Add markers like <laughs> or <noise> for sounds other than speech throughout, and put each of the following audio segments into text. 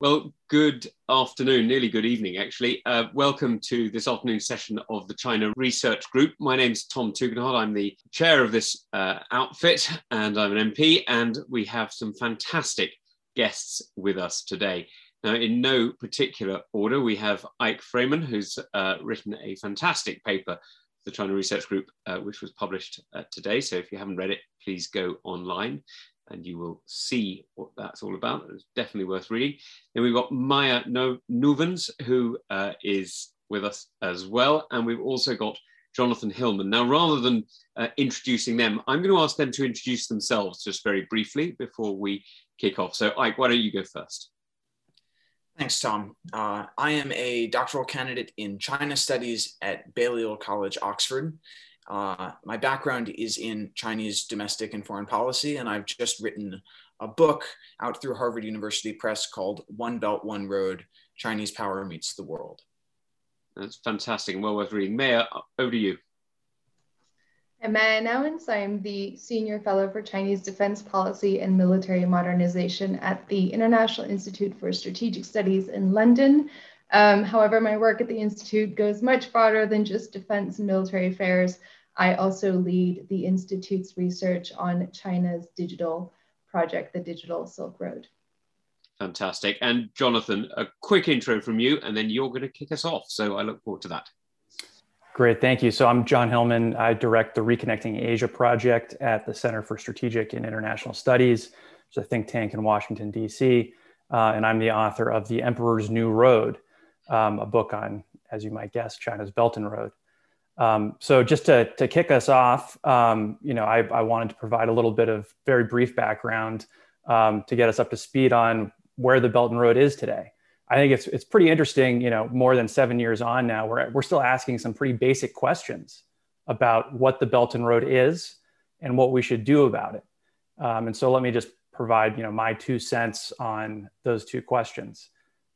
Well, good afternoon, nearly good evening, actually. Uh, welcome to this afternoon session of the China Research Group. My name is Tom Tugendhat. I'm the chair of this uh, outfit and I'm an MP, and we have some fantastic guests with us today. Now, in no particular order, we have Eyck Freymann, who's uh, written a fantastic paper the China Research Group, uh, which was published uh, today. So if you haven't read it, please go online and you will see what that's all about. It's definitely worth reading. Then we've got Meia no- Nouwens, who uh, is with us as well. And we've also got Jonathan Hillman. Now, rather than uh, introducing them, I'm going to ask them to introduce themselves just very briefly before we kick off. So, Eyck, why don't you go first? Thanks, Tom. Uh, I am a doctoral candidate in China Studies at Balliol College, Oxford. Uh, my background is in Chinese domestic and foreign policy, and I've just written a book out through Harvard University Press called One Belt, One Road Chinese Power Meets the World. That's fantastic and well worth reading. Meia, over to you. I'm Meia Nouwens. I'm the Senior Fellow for Chinese Defense Policy and Military Modernization at the International Institute for Strategic Studies in London. Um, however, my work at the Institute goes much broader than just defense and military affairs. I also lead the Institute's research on China's digital project, the Digital Silk Road. Fantastic. And Jonathan, a quick intro from you, and then you're going to kick us off. So I look forward to that. Great, thank you. So I'm John Hillman. I direct the Reconnecting Asia project at the Center for Strategic and International Studies, which is a think tank in Washington, D.C. Uh, and I'm the author of The Emperor's New Road, um, a book on, as you might guess, China's Belt and Road. Um, so just to, to kick us off, um, you know, I, I, wanted to provide a little bit of very brief background um, to get us up to speed on where the Belt and Road is today. I think it's it's pretty interesting. You know, more than seven years on now, we're we're still asking some pretty basic questions about what the Belt and Road is and what we should do about it. Um, and so let me just provide you know my two cents on those two questions.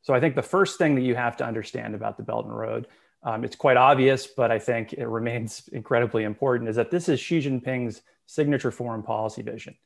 So I think the first thing that you have to understand about the Belt and Road um, it's quite obvious, but I think it remains <laughs> incredibly important, is that this is Xi Jinping's signature foreign policy vision.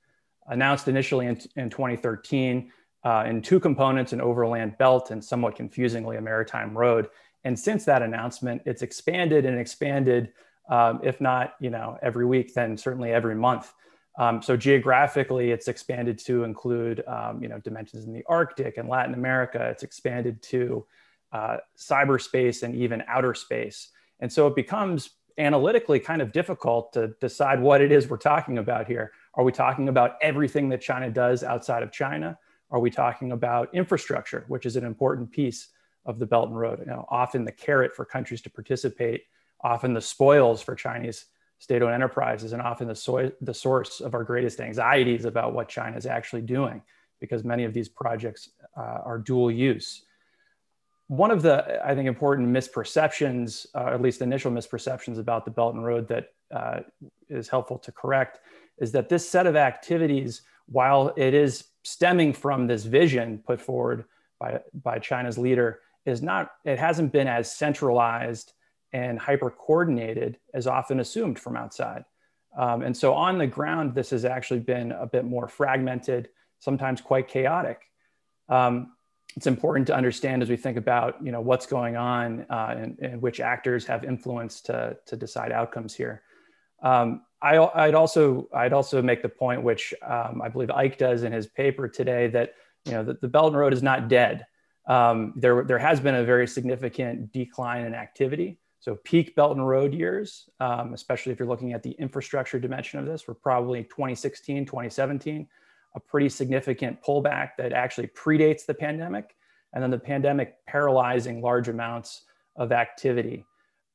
Announced initially in, in 2013 uh, in two components, an overland belt and somewhat confusingly a maritime road. And since that announcement, it's expanded and expanded, um, if not you know every week, then certainly every month. Um, so geographically, it's expanded to include um, you know dimensions in the Arctic and Latin America. It's expanded to uh, cyberspace and even outer space. And so it becomes analytically kind of difficult to decide what it is we're talking about here. Are we talking about everything that China does outside of China? Are we talking about infrastructure, which is an important piece of the Belt and Road? You know, often the carrot for countries to participate, often the spoils for Chinese state-owned enterprises, and often the, so- the source of our greatest anxieties about what China is actually doing, because many of these projects uh, are dual use. One of the i think important misperceptions uh, at least initial misperceptions about the belt and road that uh, is helpful to correct is that this set of activities while it is stemming from this vision put forward by, by china's leader is not it hasn't been as centralized and hyper coordinated as often assumed from outside um, and so on the ground this has actually been a bit more fragmented sometimes quite chaotic um, it's important to understand as we think about you know what's going on uh, and, and, which actors have influence to, to decide outcomes here. Um, I, would also I'd also make the point, which um, I believe Eyck does in his paper today, that you know that the Belt and Road is not dead. Um, there there has been a very significant decline in activity. So peak Belt and Road years, um, especially if you're looking at the infrastructure dimension of this, were probably 2016, 2017 a pretty significant pullback that actually predates the pandemic, and then the pandemic paralyzing large amounts of activity.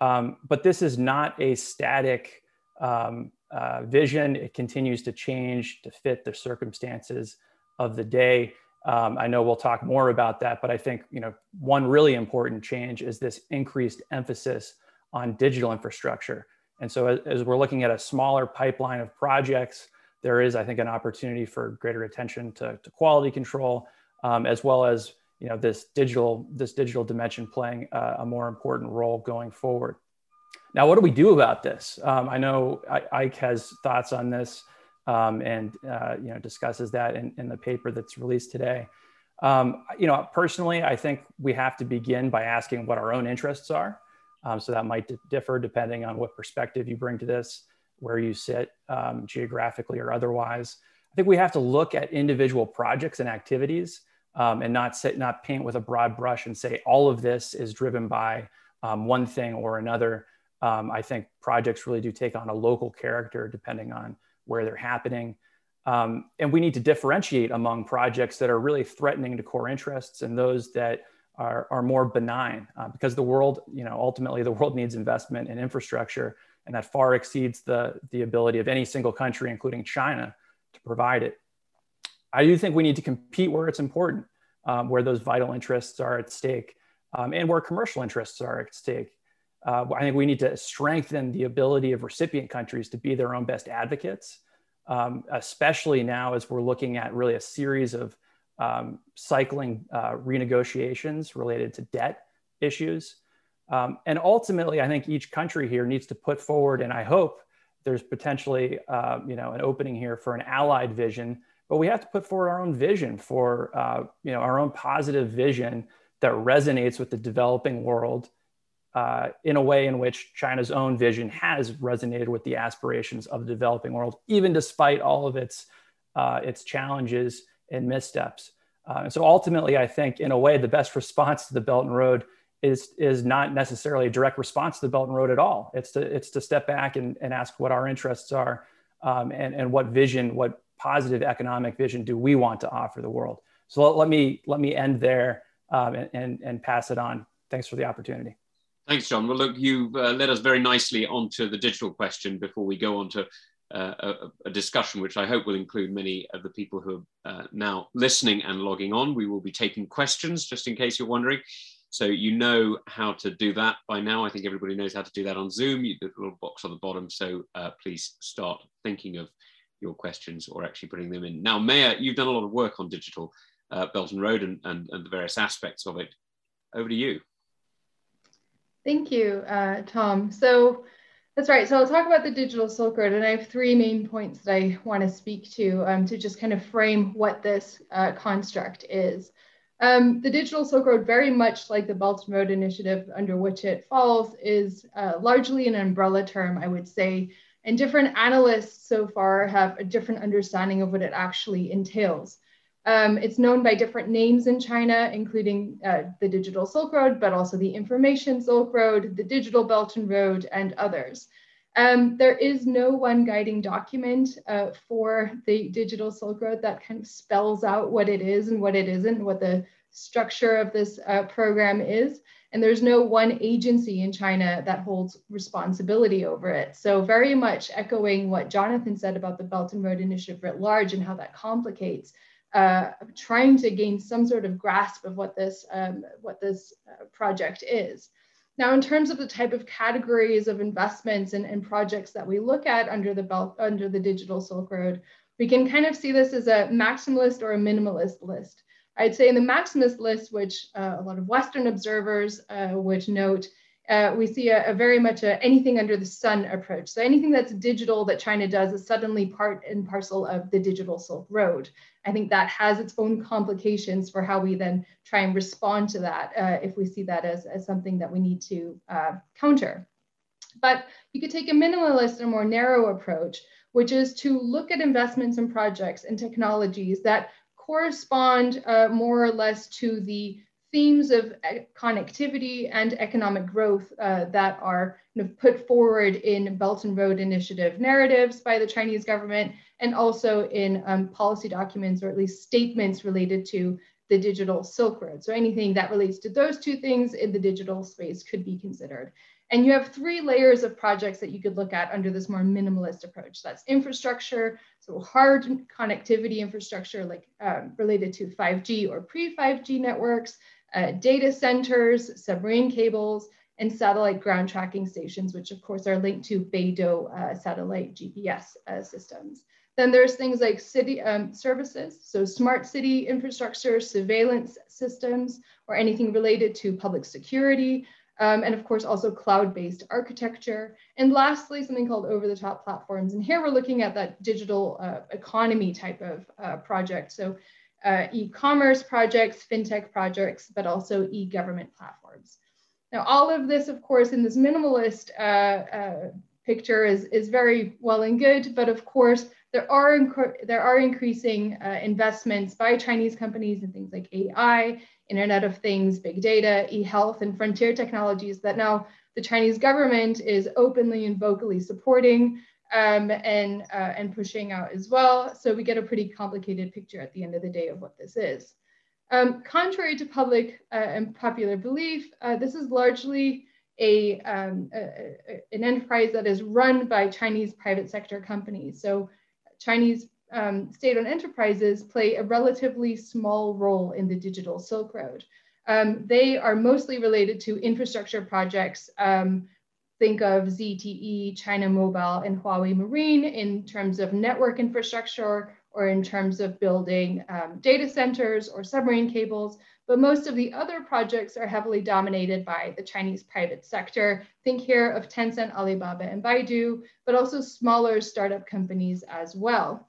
Um, but this is not a static um, uh, vision. It continues to change to fit the circumstances of the day. Um, I know we'll talk more about that, but I think you know one really important change is this increased emphasis on digital infrastructure. And so as, we're looking at a smaller pipeline of projects, there is, I think, an opportunity for greater attention to, to quality control, um, as well as you know this digital this digital dimension playing a, a more important role going forward. Now, what do we do about this? Um, I know Eyck has thoughts on this um, and uh, you know discusses that in, in, the paper that's released today. Um, you know, personally, I think we have to begin by asking what our own interests are. Um, so that might differ depending on what perspective you bring to this, where you sit um, geographically or otherwise. I think we have to look at individual projects and activities um, and not sit, not paint with a broad brush and say all of this is driven by um, one thing or another. Um, I think projects really do take on a local character depending on where they're happening. Um, and we need to differentiate among projects that are really threatening to core interests and those that are, are more benign uh, because the world, you know, ultimately the world needs investment in infrastructure and that far exceeds the, the ability of any single country, including China, to provide it. I do think we need to compete where it's important, um, where those vital interests are at stake um, and where commercial interests are at stake. Uh, I think we need to strengthen the ability of recipient countries to be their own best advocates, um, especially now as we're looking at really a series of um, cycling uh, renegotiations related to debt issues. Um, and ultimately, I think each country here needs to put forward, and I hope there's potentially uh, you know an opening here for an allied vision, but we have to put forward our own vision for uh, you know our own positive vision that resonates with the developing world uh, in a way in which China's own vision has resonated with the aspirations of the developing world, even despite all of its uh, its challenges and missteps. Uh, and so ultimately, I think in a way, the best response to the Belt and Road is, is not necessarily a direct response to the Belt and Road at all. It's to, it's to step back and, and ask what our interests are um, and, and what vision, what positive economic vision do we want to offer the world. So let, let me, let me end there um, and, and, and pass it on. Thanks for the opportunity. Thanks, John. Well, look, you've uh, led us very nicely onto the digital question before we go on to uh, a, discussion which I hope will include many of the people who are uh, now listening and logging on. We will be taking questions just in case you're wondering. So you know how to do that by now. I think everybody knows how to do that on Zoom. You, the little box on the bottom. So uh, please start thinking of your questions or actually putting them in. Now, Meia, you've done a lot of work on digital uh, Belt and Road and, and, and, the various aspects of it. Over to you. Thank you, uh, Tom. So that's right. So I'll talk about the digital Silk Road, and I have three main points that I want to speak to um, to just kind of frame what this uh, construct is. Um, the digital Silk Road, very much like the Belt and Road Initiative under which it falls, is uh, largely an umbrella term, I would say. And different analysts so far have a different understanding of what it actually entails. Um, it's known by different names in China, including uh, the Digital Silk Road, but also the Information Silk Road, the Digital Belt and Road, and others. Um, there is no one guiding document uh, for the Digital Silk Road that kind of spells out what it is and what it isn't, what the structure of this uh, program is. And there's no one agency in China that holds responsibility over it. So very much echoing what Jonathan said about the Belt and Road Initiative writ large and how that complicates uh, trying to gain some sort of grasp of what this, um, what this uh, project is. Now, in terms of the type of categories of investments and, and projects that we look at under the belt, under the digital Silk Road, we can kind of see this as a maximalist or a minimalist list. I'd say in the maximalist list, which uh, a lot of Western observers uh, would note, uh, we see a, a very much a anything under the sun approach. So anything that's digital that China does is suddenly part and parcel of the digital Silk Road. I think that has its own complications for how we then try and respond to that uh, if we see that as, as something that we need to uh, counter. But you could take a minimalist and more narrow approach, which is to look at investments and projects and technologies that correspond uh, more or less to the themes of connectivity and economic growth uh, that are put forward in Belt and Road Initiative narratives by the Chinese government and also in um, policy documents or at least statements related to the digital Silk Road. So anything that relates to those two things in the digital space could be considered. And you have three layers of projects that you could look at under this more minimalist approach. That's infrastructure, so hard connectivity infrastructure like um, related to 5G or pre-5G networks, uh, data centers, submarine cables, and satellite ground tracking stations, which of course are linked to Beidou uh, satellite GPS uh, systems. Then there's things like city um, services, so smart city infrastructure, surveillance systems, or anything related to public security, um, and of course also cloud-based architecture. And lastly, something called over-the-top platforms. And here we're looking at that digital uh, economy type of uh, project. So uh, e-commerce projects, fintech projects, but also e-government platforms. Now, all of this, of course, in this minimalist uh, uh, picture is, is very well and good, but of course, there are, there are increasing uh, investments by Chinese companies in things like AI, Internet of Things, big data, e-health, and frontier technologies that now the Chinese government is openly and vocally supporting um, and, uh, and pushing out as well. So we get a pretty complicated picture at the end of the day of what this is. Um, contrary to public uh, and popular belief, uh, this is largely a, um, a, a, an enterprise that is run by Chinese private sector companies. So Chinese um, state-owned enterprises play a relatively small role in the digital Silk Road. Um, they are mostly related to infrastructure projects. Think of ZTE, China Mobile, and Huawei Marine in terms of network infrastructure or in terms of building um, data centers or submarine cables. But most of the other projects are heavily dominated by the Chinese private sector. Think here of Tencent, Alibaba, and Baidu, but also smaller startup companies as well.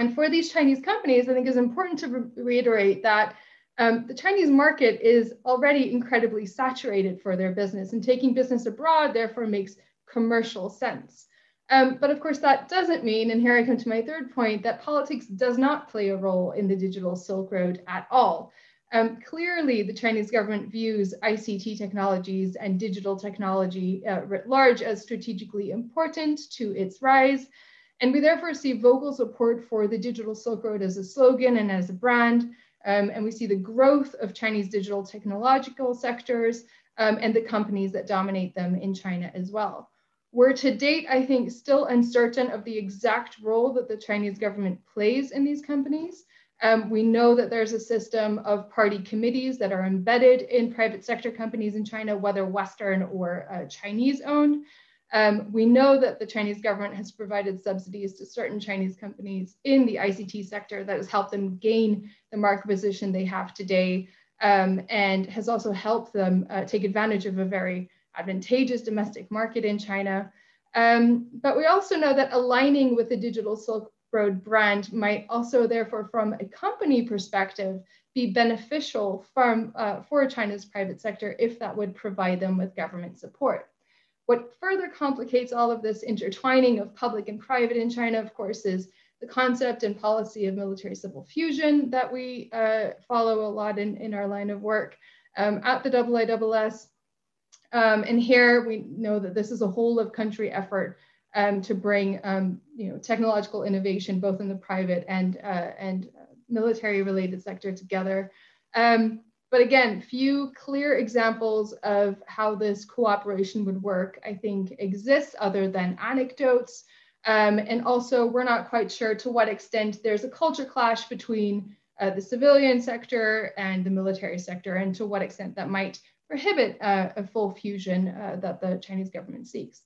And for these Chinese companies, I think it's important to re reiterate that um, the Chinese market is already incredibly saturated for their business, and taking business abroad therefore makes commercial sense. Um, but of course, that doesn't mean, and here I come to my third point, that politics does not play a role in the digital Silk Road at all. Um, clearly, the Chinese government views ICT technologies and digital technology uh, writ large as strategically important to its rise. And we therefore see vocal support for the digital Silk Road as a slogan and as a brand. Um, and we see the growth of Chinese digital technological sectors um, and the companies that dominate them in China as well. We're to date, I think, still uncertain of the exact role that the Chinese government plays in these companies. Um, we know that there's a system of party committees that are embedded in private sector companies in China, whether Western or uh, Chinese owned. Um, we know that the Chinese government has provided subsidies to certain Chinese companies in the ICT sector that has helped them gain the market position they have today um, and has also helped them uh, take advantage of a very advantageous domestic market in China. Um, but we also know that aligning with the digital Silk Road brand might also therefore from a company perspective be beneficial from, uh, for China's private sector if that would provide them with government support. What further complicates all of this intertwining of public and private in China, of course, is the concept and policy of military civil fusion that we uh, follow a lot in, in our line of work. Um, at the IISS, um, and here we know that this is a whole of country effort um, to bring um, you know, technological innovation both in the private and, uh, and military related sector together. Um, but again, few clear examples of how this cooperation would work, I think, exists other than anecdotes. Um, and also, we're not quite sure to what extent there's a culture clash between uh, the civilian sector and the military sector, and to what extent that might prohibit uh, a full fusion uh, that the Chinese government seeks.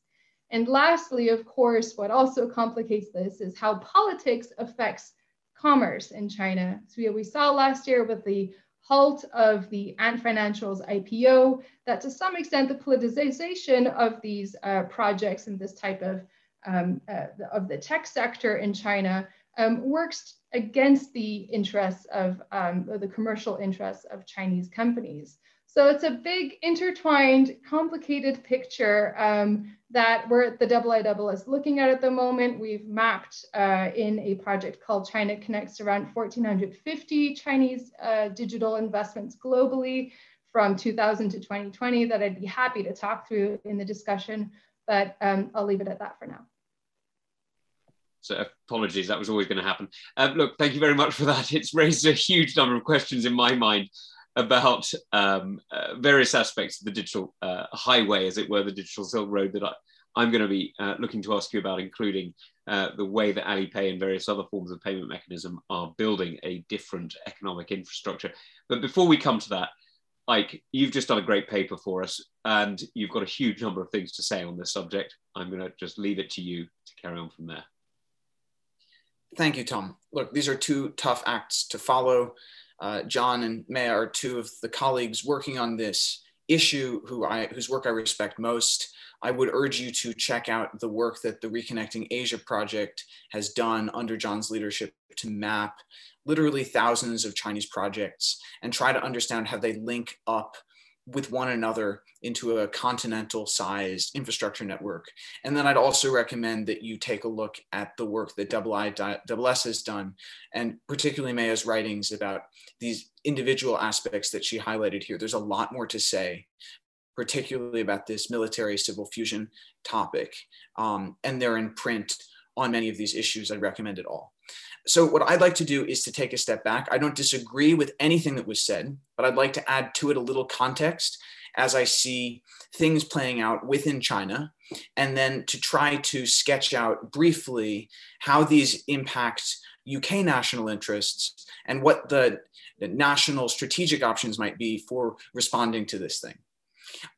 And lastly, of course, what also complicates this is how politics affects commerce in China. So we saw last year with the halt of the Ant Financial's IPO, that to some extent the politicization of these uh, projects and this type of, um, uh, of the tech sector in China um, works against the interests of um, the commercial interests of Chinese companies. So it's a big intertwined, complicated picture um, that we're at the IISS looking at at the moment. We've mapped uh, in a project called China Connects around 1,450 Chinese uh, digital investments globally from 2000 to 2020 that I'd be happy to talk through in the discussion, but um, I'll leave it at that for now. So apologies, that was always going to happen. Uh, look, thank you very much for that. It's raised a huge number of questions in my mind about um, uh, various aspects of the digital uh, highway, as it were, the digital Silk Road that I, am going to be uh, looking to ask you about, including uh, the way that Alipay and various other forms of payment mechanism are building a different economic infrastructure. But before we come to that, Eyck, you've just done a great paper for us, and you've got a huge number of things to say on this subject. I'm going to just leave it to you to carry on from there. Thank you, Tom. Look, these are two tough acts to follow. Uh, John and Meia are two of the colleagues working on this issue who I, whose work I respect most, I would urge you to check out the work that the Reconnecting Asia Project has done under John's leadership to map literally thousands of Chinese projects and try to understand how they link up with one another into a continental sized infrastructure network. And then I'd also recommend that you take a look at the work that Double I Double S has done, and particularly Meia's writings about these individual aspects that she highlighted here. There's a lot more to say, particularly about this military civil fusion topic. Um, and they're in print on many of these issues. I'd recommend it all. So, what I'd like to do is to take a step back. I don't disagree with anything that was said, but I'd like to add to it a little context as I see things playing out within China, and then to try to sketch out briefly how these impact UK national interests and what the national strategic options might be for responding to this thing.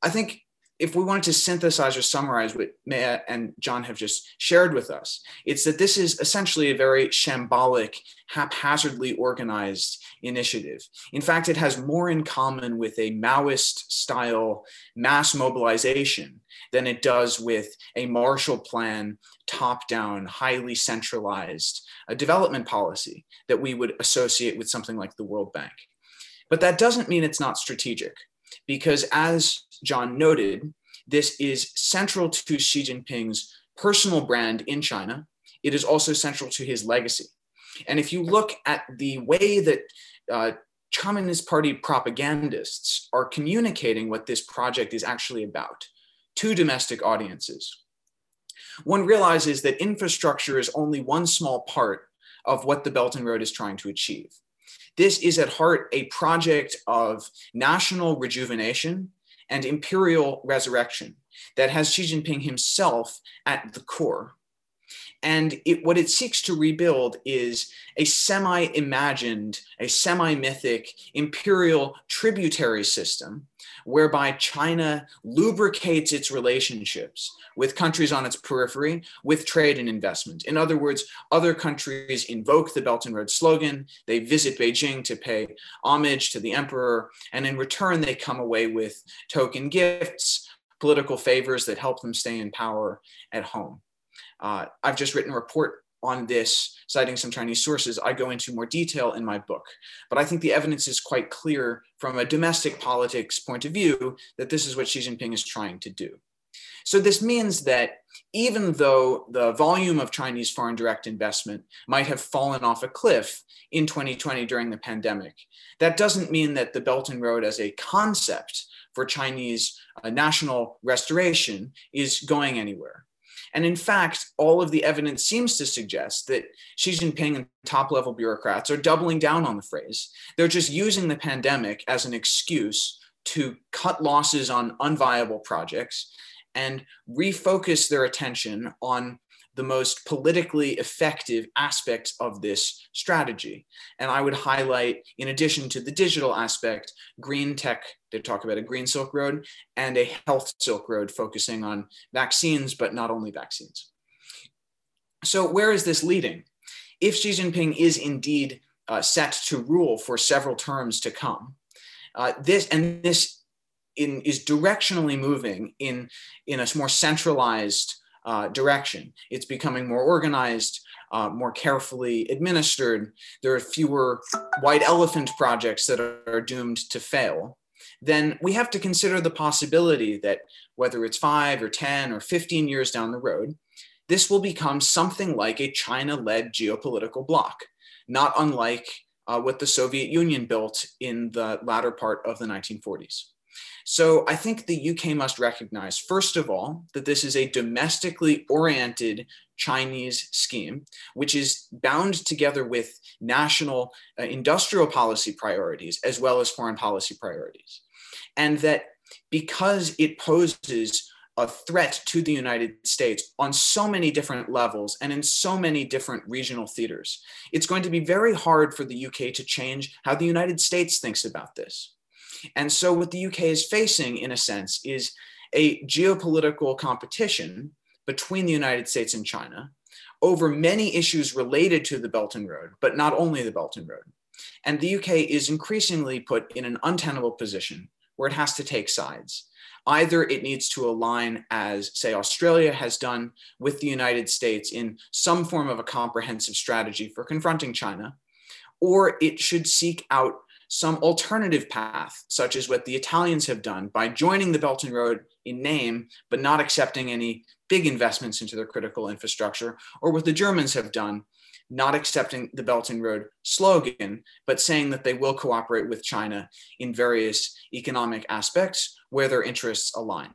I think if we wanted to synthesize or summarize what Meia and John have just shared with us, it's that this is essentially a very shambolic, haphazardly organized initiative. In fact, it has more in common with a Maoist style mass mobilization than it does with a Marshall Plan, top down, highly centralized a development policy that we would associate with something like the World Bank. But that doesn't mean it's not strategic because as John noted, this is central to Xi Jinping's personal brand in China. It is also central to his legacy. And if you look at the way that uh, Communist Party propagandists are communicating what this project is actually about to domestic audiences, one realizes that infrastructure is only one small part of what the Belt and Road is trying to achieve. This is at heart a project of national rejuvenation and imperial resurrection that has Xi Jinping himself at the core. And it, what it seeks to rebuild is a semi imagined, a semi mythic imperial tributary system whereby China lubricates its relationships with countries on its periphery with trade and investment. In other words, other countries invoke the Belt and Road slogan, they visit Beijing to pay homage to the emperor, and in return, they come away with token gifts, political favors that help them stay in power at home. Uh, I've just written a report on this, citing some Chinese sources. I go into more detail in my book. But I think the evidence is quite clear from a domestic politics point of view that this is what Xi Jinping is trying to do. So this means that even though the volume of Chinese foreign direct investment might have fallen off a cliff in 2020 during the pandemic, that doesn't mean that the Belt and Road as a concept for Chinese uh, national restoration is going anywhere. And in fact, all of the evidence seems to suggest that Xi Jinping and top level bureaucrats are doubling down on the phrase. They're just using the pandemic as an excuse to cut losses on unviable projects and refocus their attention on the most politically effective aspects of this strategy. And I would highlight, in addition to the digital aspect, green tech, they talk about a green Silk Road, and a health Silk Road focusing on vaccines, but not only vaccines. So, where is this leading? If Xi Jinping is indeed uh, set to rule for several terms to come, uh, this and this in, is directionally moving in, in a more centralized uh, direction. It's becoming more organized, uh, more carefully administered. There are fewer white elephant projects that are doomed to fail. Then we have to consider the possibility that whether it's five or 10 or 15 years down the road, this will become something like a China led geopolitical bloc, not unlike uh, what the Soviet Union built in the latter part of the 1940s. So I think the UK must recognize, first of all, that this is a domestically oriented Chinese scheme, which is bound together with national uh, industrial policy priorities as well as foreign policy priorities. And that because it poses a threat to the United States on so many different levels and in so many different regional theaters. It's going to be very hard for the UK to change how the United States thinks about this. And so, what the UK is facing, in a sense, is a geopolitical competition between the United States and China over many issues related to the Belt and Road, but not only the Belt and Road. And the UK is increasingly put in an untenable position where it has to take sides. Either it needs to align, as, say, Australia has done with the United States in some form of a comprehensive strategy for confronting China, or it should seek out some alternative path, such as what the Italians have done by joining the Belt and Road in name, but not accepting any big investments into their critical infrastructure, or what the Germans have done, not accepting the Belt and Road slogan, but saying that they will cooperate with China in various economic aspects where their interests align.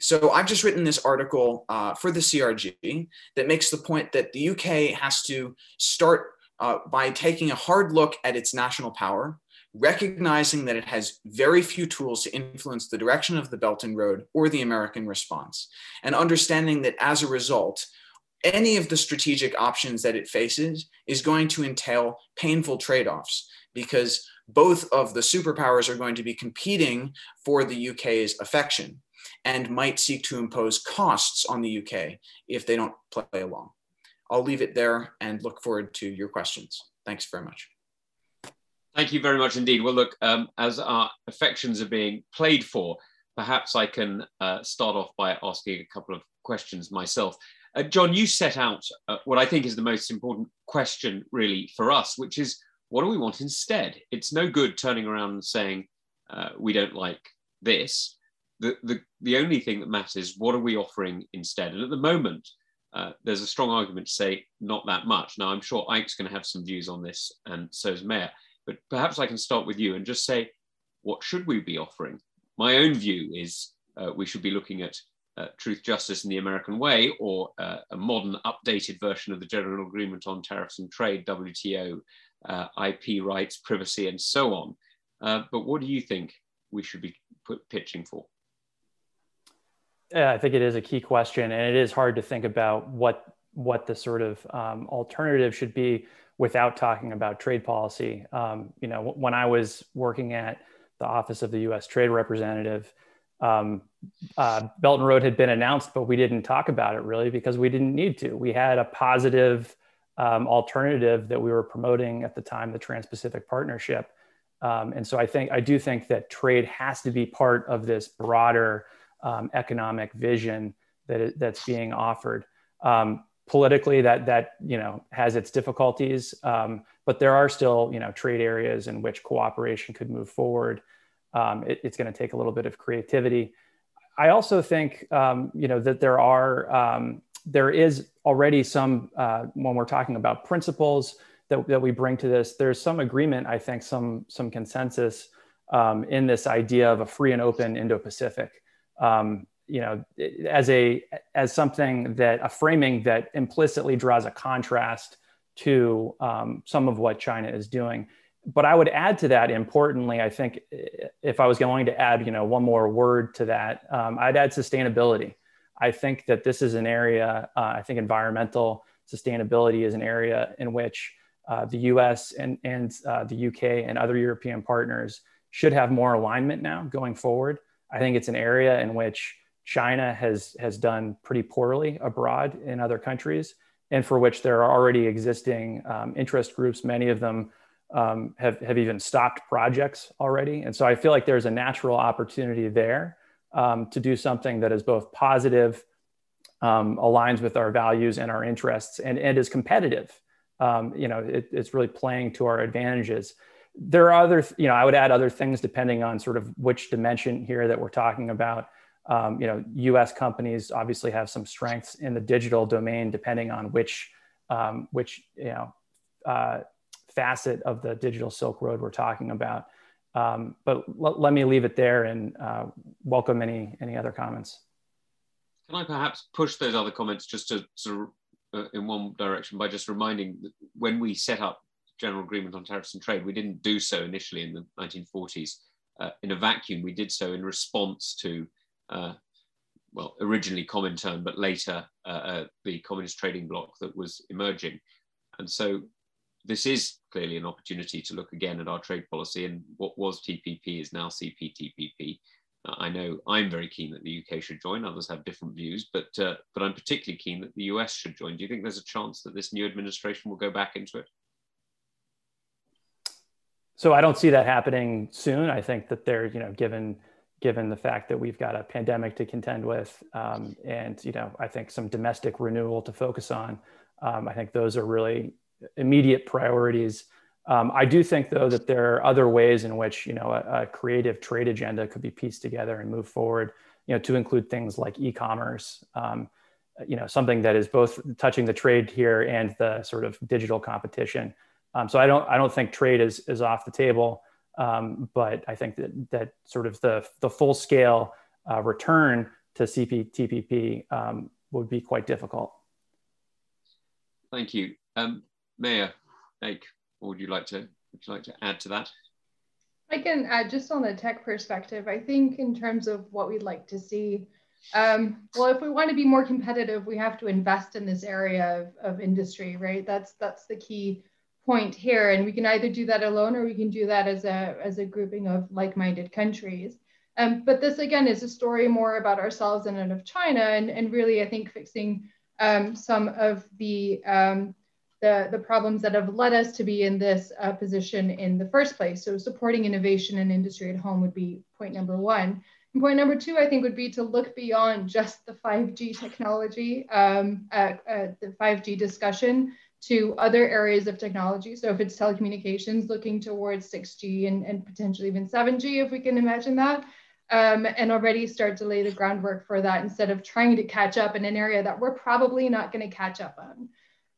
So I've just written this article uh, for the CRG that makes the point that the UK has to start uh, by taking a hard look at its national power, recognizing that it has very few tools to influence the direction of the Belt and Road or the American response, and understanding that as a result, any of the strategic options that it faces is going to entail painful trade offs because both of the superpowers are going to be competing for the UK's affection and might seek to impose costs on the UK if they don't play along. I'll leave it there and look forward to your questions. Thanks very much. Thank you very much indeed. Well, look, um, as our affections are being played for, perhaps I can uh, start off by asking a couple of questions myself. Uh, John, you set out uh, what I think is the most important question, really, for us, which is what do we want instead? It's no good turning around and saying uh, we don't like this. The, the, the only thing that matters, what are we offering instead? And at the moment, uh, there's a strong argument to say not that much. Now, I'm sure Eyck's going to have some views on this, and so is Meia. But perhaps I can start with you and just say, what should we be offering? My own view is uh, we should be looking at uh, truth, justice, and the American way, or uh, a modern, updated version of the General Agreement on Tariffs and Trade, WTO, uh, IP rights, privacy, and so on. Uh, but what do you think we should be pitching for? Yeah, I think it is a key question, and it is hard to think about what what the sort of um, alternative should be without talking about trade policy. Um, you know, when I was working at the Office of the U.S. Trade Representative, um, uh, Belt and Road had been announced, but we didn't talk about it really because we didn't need to. We had a positive um, alternative that we were promoting at the time, the Trans-Pacific Partnership. Um, and so I think I do think that trade has to be part of this broader um, economic vision that that's being offered. Um, politically, that that you know has its difficulties, um, but there are still you know trade areas in which cooperation could move forward. Um, it, it's going to take a little bit of creativity. I also think you know that there are there is already some, uh, when we're talking about principles that, that we bring to this, there's some agreement, I think, some, some consensus um, in this idea of a free and open Indo-Pacific. You know, as a as something that a framing that implicitly draws a contrast to um, some of what China is doing. But I would add to that, importantly, I think if I was going to add, you know, one more word to that, um, I'd add sustainability. I think that this is an area, uh, I think environmental sustainability is an area in which uh, the US and, and uh, the UK and other European partners should have more alignment now going forward. I think it's an area in which China has, has done pretty poorly abroad in other countries, and for which there are already existing um, interest groups. Many of them um, have, have even stopped projects already. And so I feel like there's a natural opportunity there um, to do something that is both positive, um, aligns with our values and our interests, and, and is competitive. Um, you know, it, it's really playing to our advantages. There are other, you know, I would add other things depending on sort of which dimension here that we're talking about. Um, you know, U.S. companies obviously have some strengths in the digital domain, depending on which um, which you know uh, facet of the digital Silk Road we're talking about. Um, but l- let me leave it there and uh, welcome any any other comments. Can I perhaps push those other comments just to sort of uh, in one direction by just reminding that when we set up General Agreement on Tariffs and Trade, we didn't do so initially in the 1940s uh, in a vacuum. We did so in response to, well, originally Comintern, but later uh, uh, the communist trading bloc that was emerging. And so this is clearly an opportunity to look again at our trade policy and what was TPP is now CPTPP. Uh, I know I'm very keen that the UK should join. Others have different views, but uh, but I'm particularly keen that the US should join. Do you think there's a chance that this new administration will go back into it? so I don't see that happening soon. I think that they're, you know, given given the fact that we've got a pandemic to contend with, um, and you know, I think some domestic renewal to focus on. Um, I think those are really immediate priorities. Um, I do think, though, that there are other ways in which you know a, a, creative trade agenda could be pieced together and move forward. You know, to include things like e-commerce. Um, you know, something that is both touching the trade here and the sort of digital competition. Um, so I don't I don't think trade is is off the table, um, but I think that that sort of the the full scale uh, return to CPTPP um, would be quite difficult. Thank you, um, Meia Eyck. Would you like to would you like to add to that? I can add just on the tech perspective. I think in terms of what we'd like to see. Um, well, if we want to be more competitive, we have to invest in this area of, of industry, right? That's that's the key point here and we can either do that alone or we can do that as a as a grouping of like-minded countries. Um, but this again is a story more about ourselves and of China and, and really I think fixing um, some of the, um, the the problems that have led us to be in this uh, position in the first place. So supporting innovation and industry at home would be point number one. And point number two I think would be to look beyond just the 5G technology um, uh, uh, the 5G discussion to other areas of technology. So if it's telecommunications, looking towards 6G and, and potentially even 7G, if we can imagine that, um, and already start to lay the groundwork for that instead of trying to catch up in an area that we're probably not going to catch up on.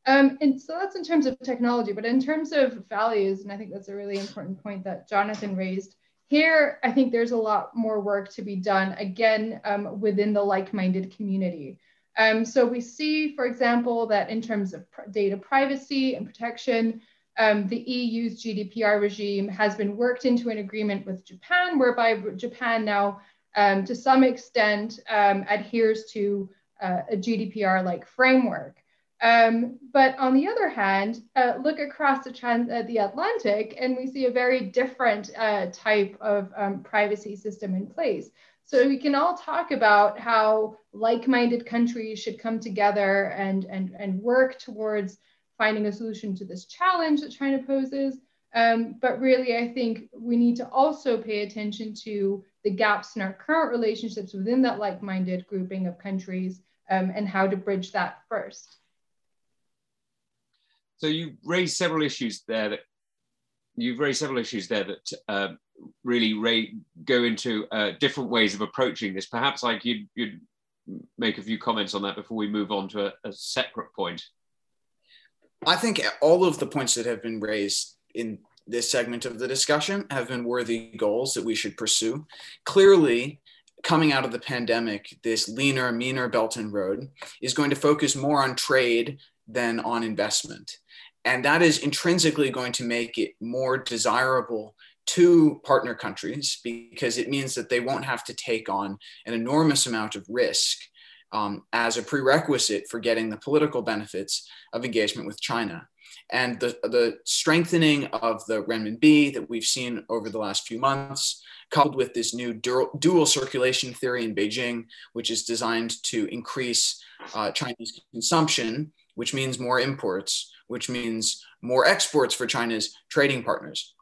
Um, and so that's in terms of technology, but in terms of values, and I think that's a really important point that Jonathan raised, here, I think there's a lot more work to be done, again, um, within the like-minded community. Um, so we see, for example, that in terms of data privacy and protection, um, the EU's GDPR regime has been worked into an agreement with Japan, whereby Japan now, um, to some extent, um, adheres to uh, a GDPR-like framework. Um, but on the other hand, uh, look across the, uh, the Atlantic and we see a very different uh, type of um, privacy system in place. So we can all talk about how like-minded countries should come together and, and, and work towards finding a solution to this challenge that China poses. Um, but really, I think we need to also pay attention to the gaps in our current relationships within that like-minded grouping of countries um, and how to bridge that first. So you raised several issues there that you've raised several issues there that uh, really go into uh, different ways of approaching this. Perhaps like you'd, you'd make a few comments on that before we move on to a, a separate point. I think all of the points that have been raised in this segment of the discussion have been worthy goals that we should pursue. Clearly, coming out of the pandemic, this leaner, meaner Belt and Road is going to focus more on trade than on investment. And that is intrinsically going to make it more desirable to partner countries because it means that they won't have to take on an enormous amount of risk um, as a prerequisite for getting the political benefits of engagement with China. And the, the strengthening of the renminbi that we've seen over the last few months, coupled with this new dual, circulation theory in Beijing, which is designed to increase uh, Chinese consumption, which means more imports, which means more exports for China's trading partners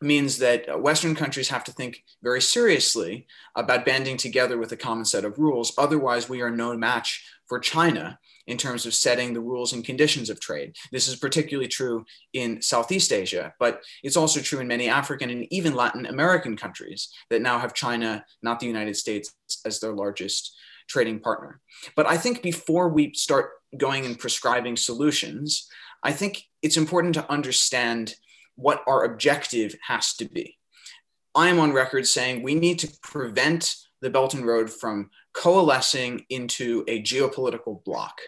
means that uh, Western countries have to think very seriously about banding together with a common set of rules. Otherwise, we are no match for China in terms of setting the rules and conditions of trade. This is particularly true in Southeast Asia, but it's also true in many African and even Latin American countries that now have China, not the United States, as their largest trading partner. But I think before we start going and prescribing solutions, I think it's important to understand what our objective has to be. I am on record saying we need to prevent the Belt and Road from coalescing into a geopolitical bloc.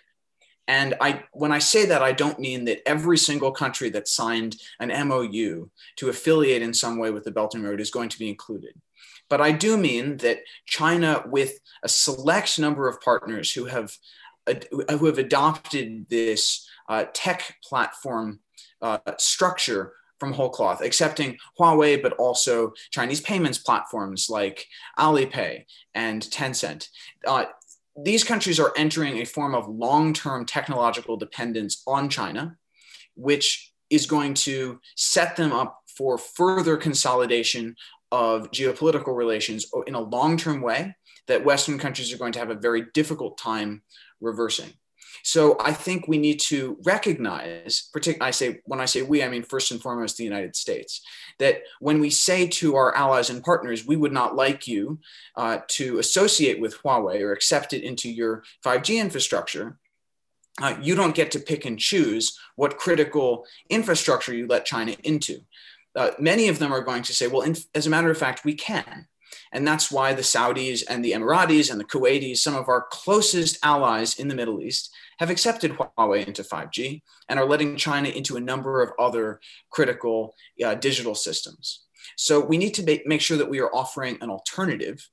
And I, when I say that, I don't mean that every single country that signed an MOU to affiliate in some way with the Belt and Road is going to be included. But I do mean that China, with a select number of partners who have, who have adopted this uh, tech platform uh, structure from whole cloth, accepting Huawei, but also Chinese payments platforms like Alipay and Tencent. Uh, these countries are entering a form of long term technological dependence on China, which is going to set them up for further consolidation of geopolitical relations in a long term way that Western countries are going to have a very difficult time reversing. So I think we need to recognize, particularly I say when I say we, I mean first and foremost the United States, that when we say to our allies and partners, we would not like you uh, to associate with Huawei or accept it into your 5G infrastructure, uh, you don't get to pick and choose what critical infrastructure you let China into. Uh, many of them are going to say, well, in, as a matter of fact, we can. And that's why the Saudis and the Emiratis and the Kuwaitis, some of our closest allies in the Middle East, have accepted Huawei into 5G and are letting China into a number of other critical uh, digital systems. So we need to make, sure that we are offering an alternative.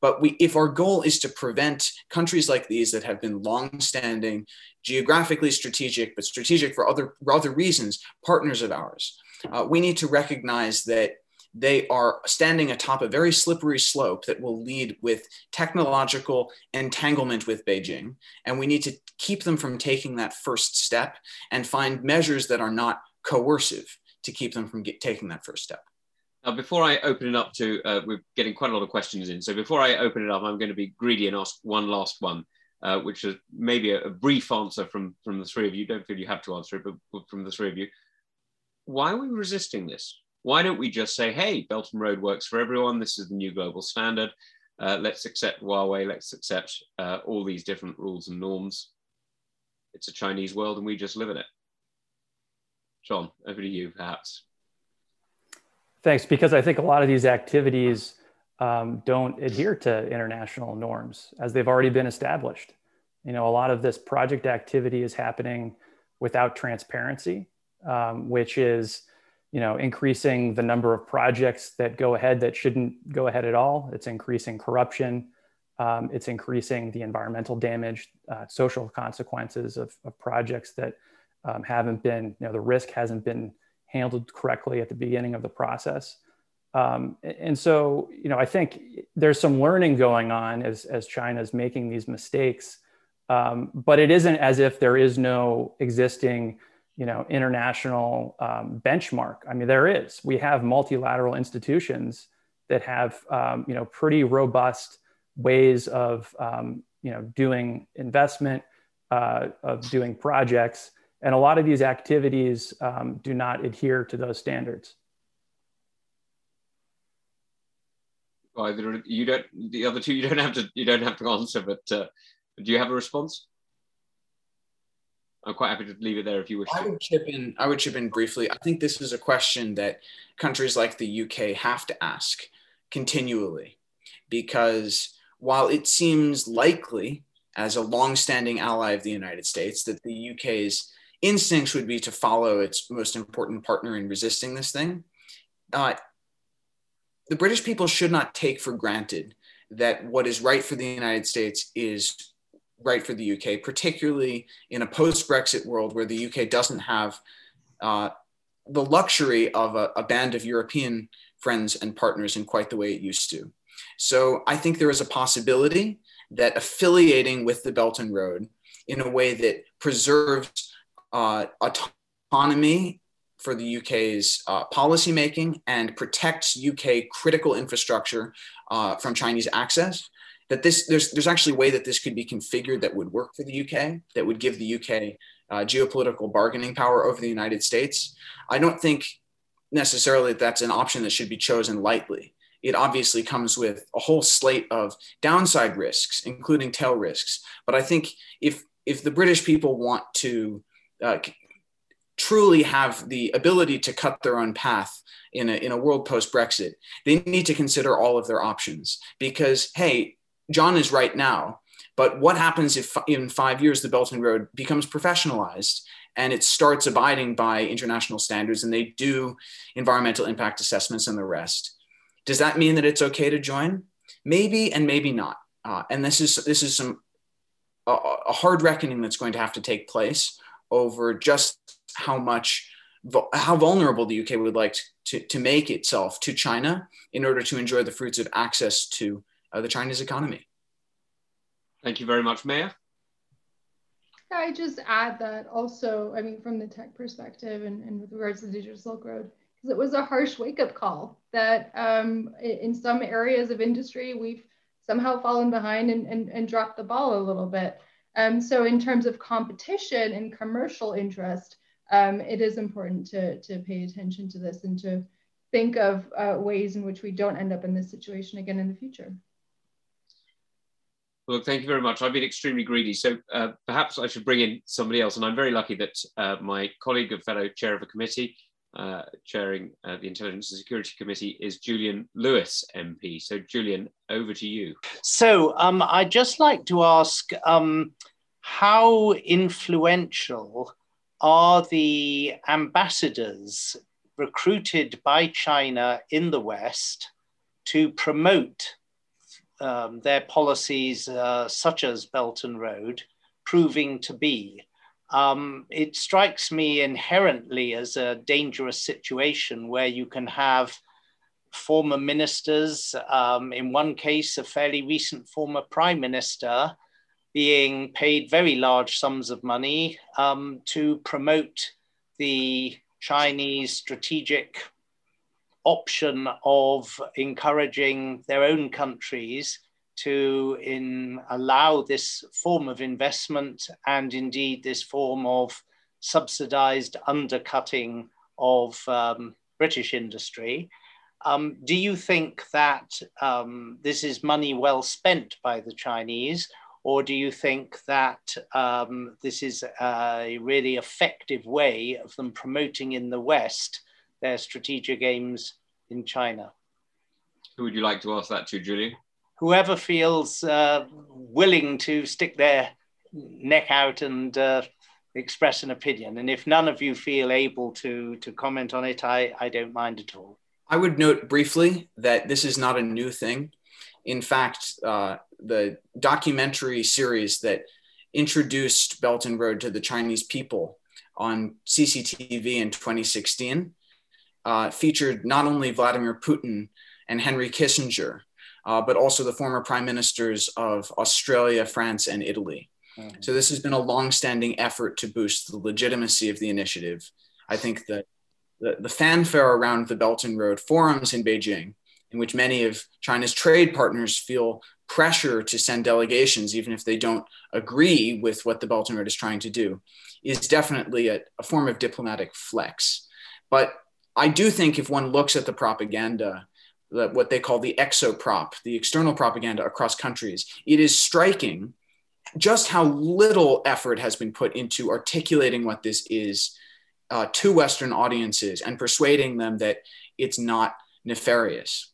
But we, if our goal is to prevent countries like these that have been long-standing, geographically strategic, but strategic for other, for other reasons, partners of ours, uh, we need to recognize that they are standing atop a very slippery slope that will lead with technological entanglement with Beijing. And we need to keep them from taking that first step and find measures that are not coercive to keep them from get, taking that first step. Now, before I open it up to, uh, we're getting quite a lot of questions in. So before I open it up, I'm going to be greedy and ask one last one, uh, which is maybe a, a, brief answer from, from the three of you. Don't feel you have to answer it, but from the three of you. Why are we resisting this? Why don't we just say, hey, Belt and Road works for everyone. This is the new global standard. Uh, let's accept Huawei. Let's accept uh, all these different rules and norms. It's a Chinese world and we just live in it. John, over to you, perhaps. Thanks, because I think a lot of these activities um, don't adhere to international norms as they've already been established. You know, a lot of this project activity is happening without transparency, um, which is you know, increasing the number of projects that go ahead that shouldn't go ahead at all. It's increasing corruption. Um, it's increasing the environmental damage, uh, social consequences of, of projects that um, haven't been, you know, the risk hasn't been handled correctly at the beginning of the process. Um, and so, you know, I think there's some learning going on as, as China's making these mistakes. Um, but it isn't as if there is no existing you know international um, benchmark. I mean there is. We have multilateral institutions that have um, you know pretty robust ways of um, you know doing investment uh, of doing projects. And a lot of these activities um, do not adhere to those standards. Either you don't the other two you don't have to you don't have to answer but uh, do you have a response I'm quite happy to leave it there if you wish. I would chip in. I would chip in briefly. I think this is a question that countries like the UK have to ask continually, because while it seems likely, as a long-standing ally of the United States, that the UK's instincts would be to follow its most important partner in resisting this thing, uh, the British people should not take for granted that what is right for the United States is right for the UK, particularly in a post Brexit world where the UK doesn't have uh, the luxury of a, a, band of European friends and partners in quite the way it used to. So I think there is a possibility that affiliating with the Belt and Road in a way that preserves uh, autonomy for the UK's uh, policymaking and protects UK critical infrastructure uh, from Chinese access that this there's there's actually a way that this could be configured that would work for the UK that would give the UK uh, geopolitical bargaining power over the United States. I don't think necessarily that that's an option that should be chosen lightly. It obviously comes with a whole slate of downside risks, including tail risks. But I think if if the British people want to uh, truly have the ability to cut their own path in a, in a world post Brexit, they need to consider all of their options because, hey, John is right now. But what happens if in five years the Belt and Road becomes professionalized and it starts abiding by international standards and they do environmental impact assessments and the rest? Does that mean that it's okay to join? Maybe and maybe not. Uh, and this is this is some a, a hard reckoning that's going to have to take place over just how much how vulnerable the UK would like to, to make itself to China in order to enjoy the fruits of access to uh, the Chinese economy. Thank you very much, Meia. I just add that also, I mean, from the tech perspective and, and with regards to the digital Silk Road, because it was a harsh wake up call that um, in some areas of industry, we've somehow fallen behind and, and, and dropped the ball a little bit. Um, so in terms of competition and commercial interest, um, it is important to, to pay attention to this and to think of uh, ways in which we don't end up in this situation again in the future. Well, thank you very much. I've been extremely greedy, so uh, perhaps I should bring in somebody else. And I'm very lucky that uh, my colleague and fellow chair of a committee, uh, chairing uh, the Intelligence and Security Committee, is Julian Lewis, MP. So, Julian, over to you. So, um, I'd just like to ask um, how influential are the ambassadors recruited by China in the West to promote um, their policies, uh, such as Belt and Road, proving to be. Um, it strikes me inherently as a dangerous situation where you can have former ministers, um, in one case, a fairly recent former prime minister, being paid very large sums of money um, to promote the Chinese strategic option of encouraging their own countries to in allow this form of investment and indeed this form of subsidized undercutting of um, British industry. Um, do you think that um, this is money well spent by the Chinese, or do you think that um, this is a really effective way of them promoting in the West their strategic aims in China. Who would you like to ask that to, Julian? Whoever feels uh, willing to stick their neck out and uh, express an opinion. And if none of you feel able to, to comment on it, I, I don't mind at all. I would note briefly that this is not a new thing. In fact, uh, the documentary series that introduced Belt and Road to the Chinese people on CCTV in 2016 uh, featured not only Vladimir Putin and Henry Kissinger, uh, but also the former prime ministers of Australia, France, and Italy. Mm-hmm. So this has been a long-standing effort to boost the legitimacy of the initiative. I think that the, the fanfare around the Belt and Road forums in Beijing, in which many of China's trade partners feel pressure to send delegations, even if they don't agree with what the Belt and Road is trying to do, is definitely a, a form of diplomatic flex. But I do think if one looks at the propaganda, what they call the exoprop, the external propaganda across countries, it is striking just how little effort has been put into articulating what this is uh, to Western audiences and persuading them that it's not nefarious.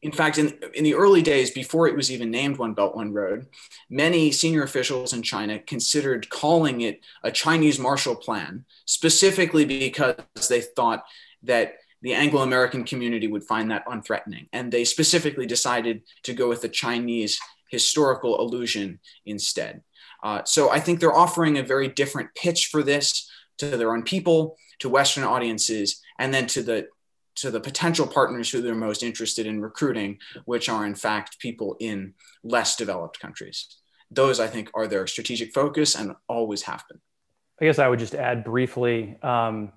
In fact, in, in the early days, before it was even named One Belt, One Road, many senior officials in China considered calling it a Chinese Marshall Plan, specifically because they thought that the Anglo American community would find that unthreatening. And they specifically decided to go with the Chinese historical allusion instead. Uh, so I think they're offering a very different pitch for this to their own people, to Western audiences, and then to the to the potential partners who they're most interested in recruiting, which are in fact people in less developed countries. Those, I think, are their strategic focus and always have been. I guess I would just add briefly. Um,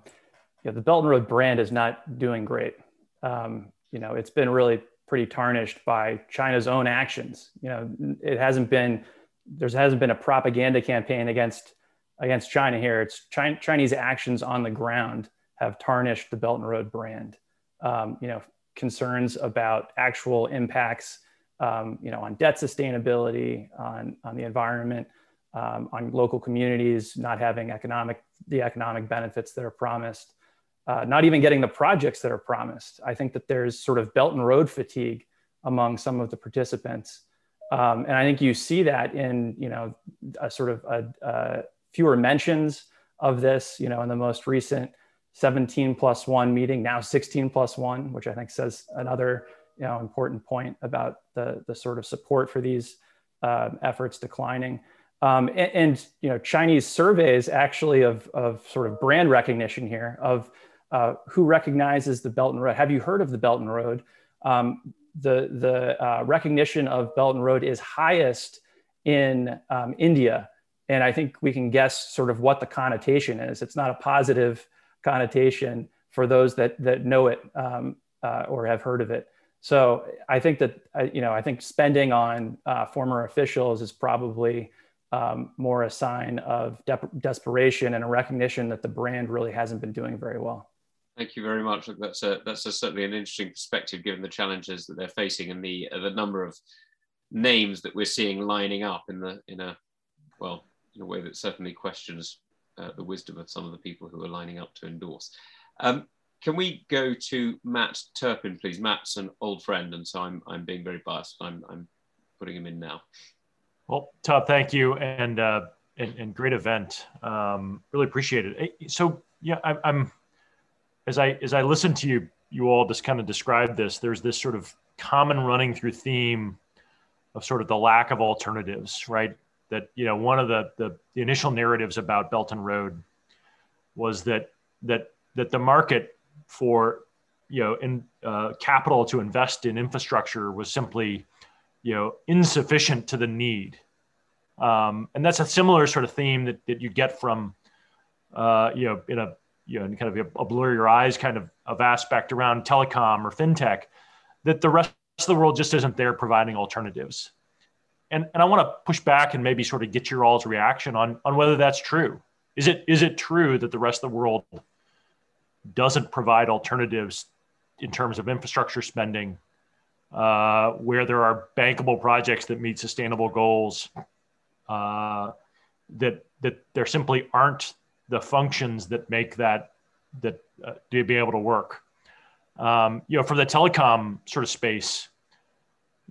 you know, the Belt and Road brand is not doing great. Um, you know, it's been really pretty tarnished by China's own actions. You know, it hasn't been there hasn't been a propaganda campaign against against China here. It's China, Chinese actions on the ground have tarnished the Belt and Road brand. Um, you know, concerns about actual impacts, um, you know, on debt sustainability, on on the environment, um, on local communities not having economic the economic benefits that are promised uh, not even getting the projects that are promised. I think that there's sort of belt and road fatigue among some of the participants. Um, and I think you see that in, you know, a sort of a, a fewer mentions of this, you know, in the most recent 17 plus one meeting, now 16 plus one, which I think says another, you know, important point about the, the sort of support for these uh, efforts declining. Um, and, and, you know, Chinese surveys actually of, of sort of brand recognition here of uh, who recognizes the Belt and Road. Have you heard of the Belt and Road? Um, the the uh, recognition of Belt and Road is highest in um, India, and I think we can guess sort of what the connotation is. It's not a positive connotation for those that that know it um, uh, or have heard of it. So I think that you know I think spending on uh, former officials is probably um, more a sign of de- desperation and a recognition that the brand really hasn't been doing very well. Thank you very much. That's a, that's a, certainly an interesting perspective given the challenges that they're facing and the uh, the number of names that we're seeing lining up in the in a well in a way that certainly questions uh, the wisdom of some of the people who are lining up to endorse. Um, can we go to Matt Turpin, please? Matt's an old friend, and so I'm I'm being very biased. I'm I'm putting him in now. Well, Tom, thank you, and uh, and, and great event. Um, really appreciate it. So yeah, I, I'm as I as I listen to you, you all just kind of describe this. There's this sort of common running through theme of sort of the lack of alternatives, right? That you know, one of the the, the initial narratives about Belt and Road was that that that the market for you know in uh, capital to invest in infrastructure was simply you know insufficient to the need um, and that's a similar sort of theme that, that you get from uh, you know in a you know kind of a, blur your eyes kind of, of aspect around telecom or fintech that the rest of the world just isn't there providing alternatives. And, and i want to push back and maybe sort of get your all's reaction on, on whether that's true. Is it is it true that the rest of the world doesn't provide alternatives in terms of infrastructure spending uh, where there are bankable projects that meet sustainable goals, uh, that that there simply aren't the functions that make that that uh, to be able to work. Um, you know, for the telecom sort of space,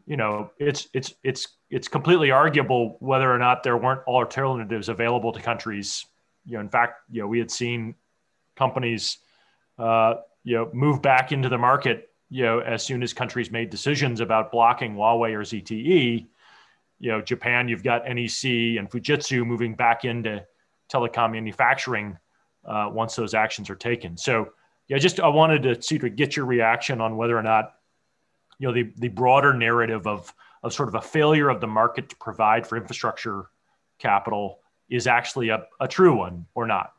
you know, it's it's it's it's completely arguable whether or not there weren't alternatives available to countries. You know, in fact, you know, we had seen companies, uh, you know, move back into the market you know, as soon as countries made decisions about blocking Huawei or ZTE, you know, Japan, you've got NEC and Fujitsu moving back into telecom manufacturing uh, once those actions are taken. So, yeah, just I wanted to see to get your reaction on whether or not, you know, the the broader narrative of of sort of a failure of the market to provide for infrastructure capital is actually a, a true one or not.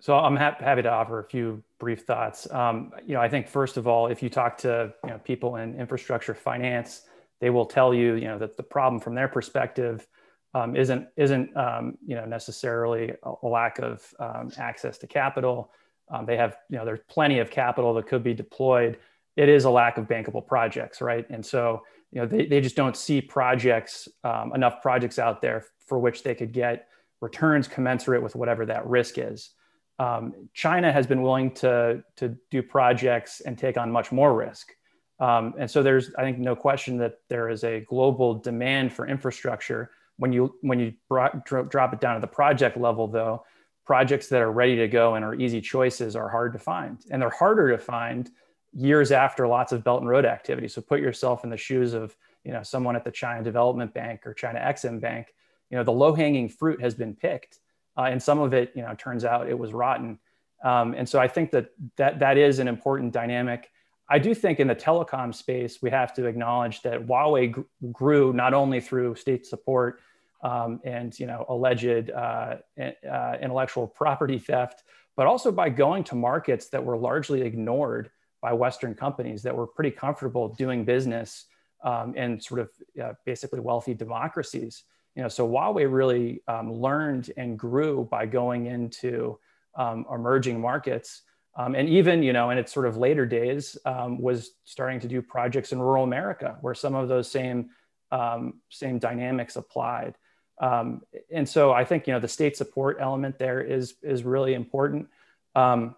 So I'm ha- happy to offer a few brief thoughts. Um, you know, I think first of all, if you talk to you know, people in infrastructure finance, they will tell you, you know, that the problem from their perspective um, isn't isn't um, you know necessarily a, lack of um, access to capital. Um, they have, you know, there's plenty of capital that could be deployed. It is a lack of bankable projects, right? And so, you know, they, they just don't see projects um, enough projects out there for which they could get returns commensurate with whatever that risk is um, China has been willing to, to do projects and take on much more risk. And so there's, I think, no question that there is a global demand for infrastructure. When you, when you brought, drop it down to the project level, though, projects that are ready to go and are easy choices are hard to find. And they're harder to find years after lots of Belt and Road activity. So put yourself in the shoes of you know, someone at the China Development Bank or China Exim Bank. You know, the low hanging fruit has been picked uh, and some of it, you know, turns out it was rotten. Um, and so I think that, that that is an important dynamic. I do think in the telecom space, we have to acknowledge that Huawei gr- grew not only through state support um, and you know alleged uh, uh, intellectual property theft, but also by going to markets that were largely ignored by Western companies that were pretty comfortable doing business um, in sort of uh, basically wealthy democracies you know, so Huawei really um, learned and grew by going into um, emerging markets. Um, and even, you know, in its sort of later days, um, was starting to do projects in rural America where some of those same, same dynamics applied. Um, and so I think, you know, the state support element there is, is really important. Um,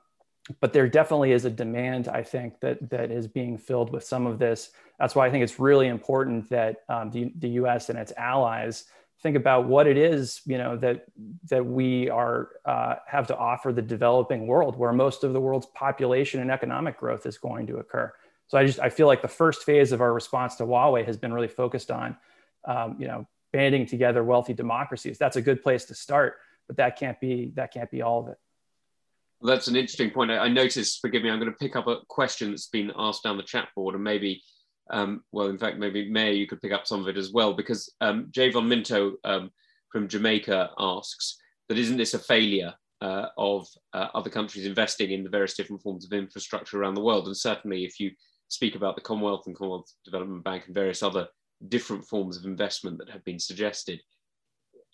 but there definitely is a demand, I think, that, that is being filled with some of this. That's why I think it's really important that the, the US and its allies think about what it is you know that that we are uh, have to offer the developing world where most of the world's population and economic growth is going to occur so i just i feel like the first phase of our response to huawei has been really focused on um, you know banding together wealthy democracies that's a good place to start but that can't be that can't be all of it well, that's an interesting point i noticed forgive me i'm going to pick up a question that's been asked down the chat board and maybe um, well, in fact, maybe Meia, you could pick up some of it as well, because um, Javon Minto um, from Jamaica asks that isn't this a failure uh, of uh, other countries investing in the various different forms of infrastructure around the world. And certainly, if you speak about the Commonwealth and Commonwealth Development Bank and various other different forms of investment that have been suggested,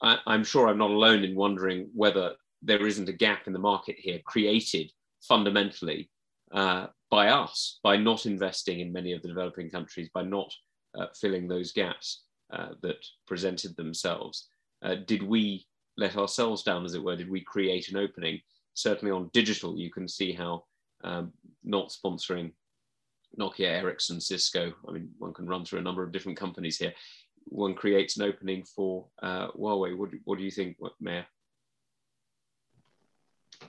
I, I'm sure I'm not alone in wondering whether there isn't a gap in the market here created fundamentally uh, by us, by not investing in many of the developing countries, by not uh, filling those gaps uh, that presented themselves. Uh, did we let ourselves down, as it were? Did we create an opening? Certainly on digital, you can see how um, not sponsoring Nokia, Ericsson, Cisco, I mean, one can run through a number of different companies here. One creates an opening for uh, Huawei. What, what do you think, Meia?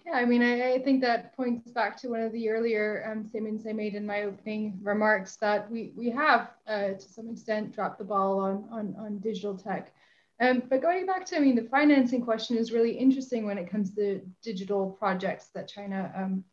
Yeah, I mean, I, I, think that points back to one of the earlier um, statements I made in my opening remarks that we, we have, uh, to some extent, dropped the ball on, on, on digital tech. Um, but going back to, I mean, the financing question is really interesting when it comes to digital projects that China um,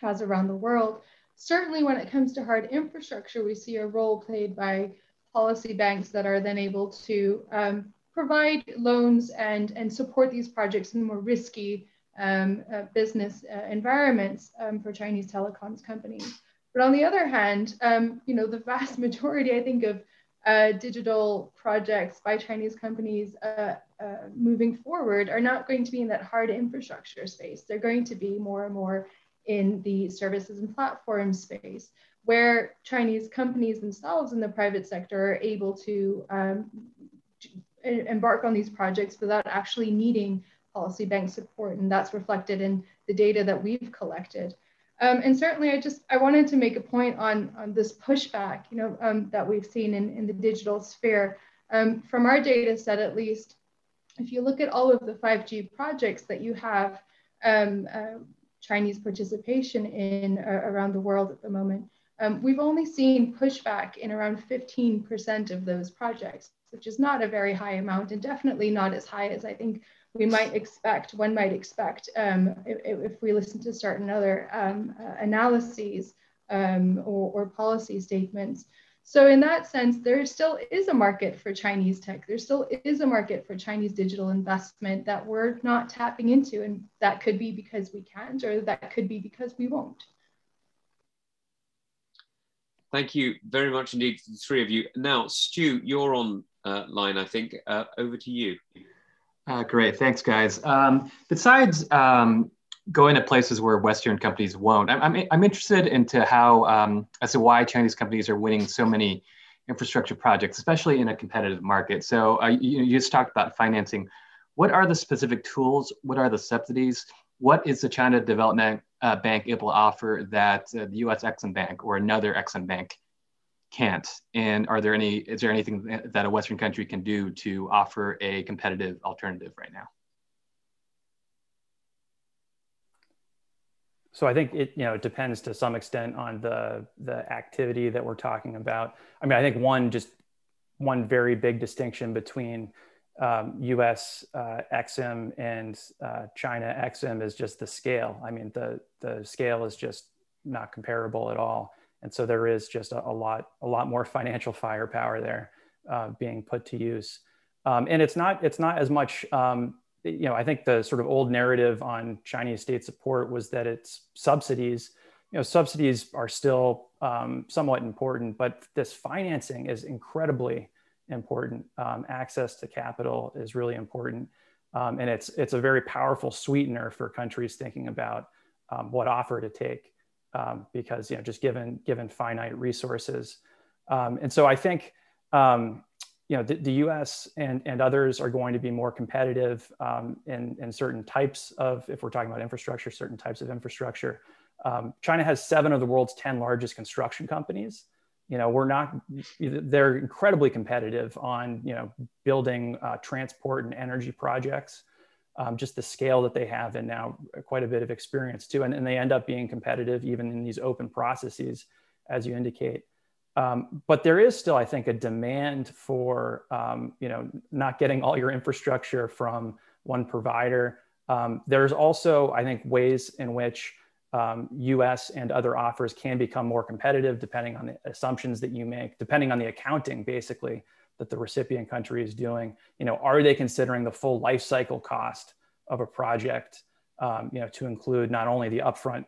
has around the world. Certainly when it comes to hard infrastructure, we see a role played by policy banks that are then able to um, provide loans and, and support these projects in more risky um, uh, business uh, environments um, for Chinese telecoms companies. But on the other hand, um, you know, the vast <laughs> majority, I think, of uh, digital projects by Chinese companies uh, uh, moving forward are not going to be in that hard infrastructure space. They're going to be more and more in the services and platform space, where Chinese companies themselves in the private sector are able to um, embark on these projects without actually needing policy bank support, and that's reflected in the data that we've collected. Um, and certainly, I just I wanted to make a point on on this pushback, you know, um, that we've seen in in the digital sphere. Um, from our data set, at least, if you look at all of the 5G projects that you have um, uh, Chinese participation in uh, around the world at the moment, um, we've only seen pushback in around 15% of those projects, which is not a very high amount and definitely not as high as I think we might expect, one might expect, um, if, if, we listen to certain other um, uh, analyses um, or, or, policy statements. So in that sense, there still is a market for Chinese tech. There still is a market for Chinese digital investment that we're not tapping into. And that could be because we can't, or that could be because we won't. Thank you very much indeed, the three of you. Now, Stu, you're on uh, line, I think. Uh, over to you. Uh, great, thanks, guys. Um, besides um, going to places where Western companies won't, I'm, I'm, I'm interested into how, um, as to why Chinese companies are winning so many infrastructure projects, especially in a competitive market. So uh, you, you just talked about financing. What are the specific tools? What are the subsidies? What is the China Development uh, Bank able to offer that uh, the U.S. Exim Bank or another Exim Bank can't? And are there any, is there anything that a Western country can do to offer a competitive alternative right now? So I think it, you know, it depends to some extent on the, the activity that we're talking about. I mean, I think one, just one very big distinction between um, US uh, Exim and uh, China Exim is just the scale. I mean, the, the scale is just not comparable at all and so there is just a, a lot a lot more financial firepower there uh, being put to use um, and it's not it's not as much um, you know i think the sort of old narrative on chinese state support was that it's subsidies. You know subsidies are still um, somewhat important but this financing is incredibly important. Um, access to capital is really important. Um, and it's it's a very powerful sweetener for countries thinking about um, what offer to take um, because you know just given given finite resources. Um, and so I think um, you know the, the, U.S. and and others are going to be more competitive um, in in certain types of if we're talking about infrastructure, certain types of infrastructure. Um, China has seven of the world's ten largest construction companies. You know, we're not; they're incredibly competitive on you know building uh, transport and energy projects um, just the scale that they have and now quite a bit of experience too. And, and they end up being competitive even in these open processes, as you indicate. Um, but there is still, I think, a demand for um, you know not getting all your infrastructure from one provider. Um, there's also, I think, ways in which U.S. Um, and other offers can become more competitive depending on the assumptions that you make, depending on the accounting, basically that the recipient country is doing. You know, are they considering the full life cycle cost of a project um, you know, to include not only the upfront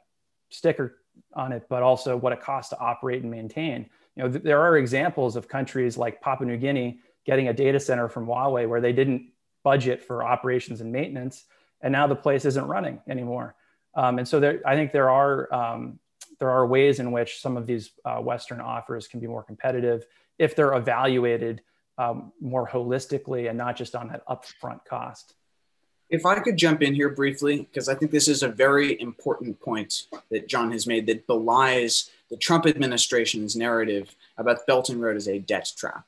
sticker on it, but also what it costs to operate and maintain. You know, th- there are examples of countries like Papua New Guinea getting a data center from Huawei where they didn't budget for operations and maintenance, and now the place isn't running anymore. Um, and so there, I think there are um, there are ways in which some of these uh, Western offers can be more competitive if they're evaluated um, more holistically and not just on that upfront cost. If I could jump in here briefly, because I think this is a very important point that John has made that belies the Trump administration's narrative about Belt and Road as a debt trap.